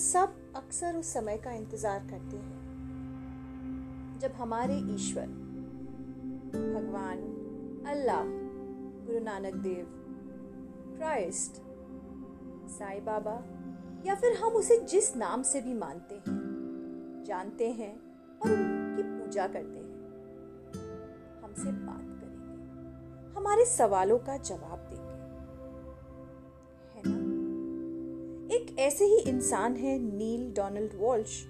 सब अक्सर उस समय का इंतज़ार करते हैं। जब हमारे ईश्वर, भगवान, अल्लाह, गुरु नानक देव, क्राइस्ट, साईं बाबा या फिर हम उसे जिस नाम से भी मानते हैं, जानते हैं और उनकी पूजा करते हैं, हमसे बात करेंगे, हमारे सवालों का जवाब देंगे। ऐसे ही इंसान है नील डोनाल्ड वॉल्श,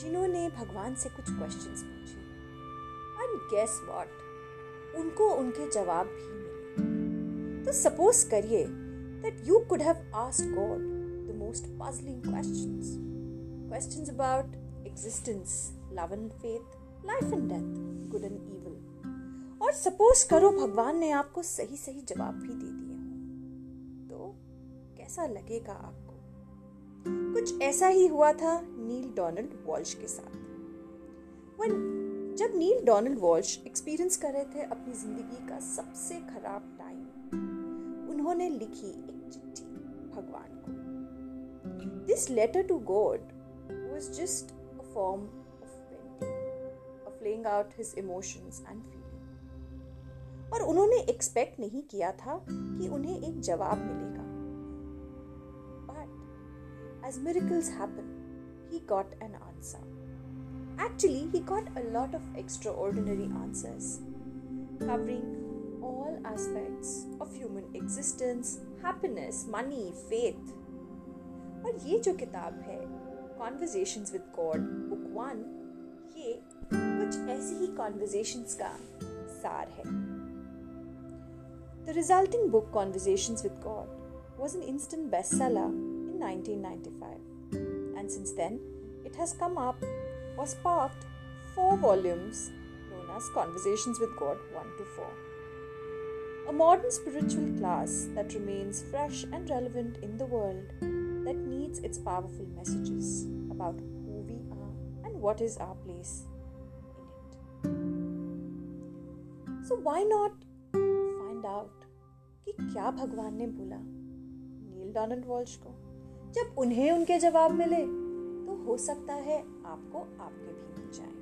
जिन्होंने भगवान से कुछ क्वेश्चंस पूछे। एंड गेस व्हाट उनको उनके जवाब भी मिले। तो सपोज़ करिए that you could have asked God the most puzzling questions questions about existence love and faith life and death good and evil और सपोज़ करो भगवान ने आपको सही सही जवाब भी दे दिए तो कैसा लगेगा आपको? कुछ ऐसा ही हुआ था नील डोनाल्ड वॉल्श के साथ। वन जब नील डोनाल्ड वॉल्श एक्सपीरियंस कर रहे थे अपनी ज़िंदगी का सबसे खराब टाइम उन्होंने लिखी एक चिट्ठी भगवान को। This letter to God was just a form of venting, of laying out his emotions and feelings. और उन्होंने एक्सपेक्ट नहीं किया था कि उन्हें एक जवाब मिलेगा। as miracles happen, he got an answer. Actually, he got a lot of extraordinary answers, covering all aspects of human existence, happiness, money, faith. और ये जो किताब है conversations with God book one ये कुछ ऐसी ही कॉन्वर्जेशंस का सार है The resulting book, Conversations with God, was an instant bestseller 1995. And since then, it has come up or sparked four volumes known as Conversations with God 1 to 4. A modern spiritual class that remains fresh and relevant in the world that needs its powerful messages about who we are and what is our place in it. So why not find out कि क्या भगवान ने बोला नील Donald Walsh को जब उन्हें उनके जवाब मिले तो हो सकता है आपको आपके भी मिल जाए।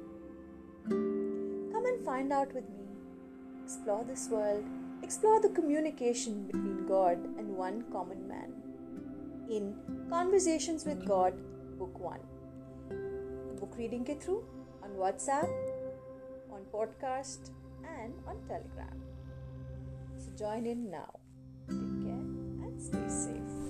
Come and find out with me explore this world explore the communication between God and one common man in Conversations with God book one book reading के through on WhatsApp on podcast and on Telegram. So join in now. Take care and stay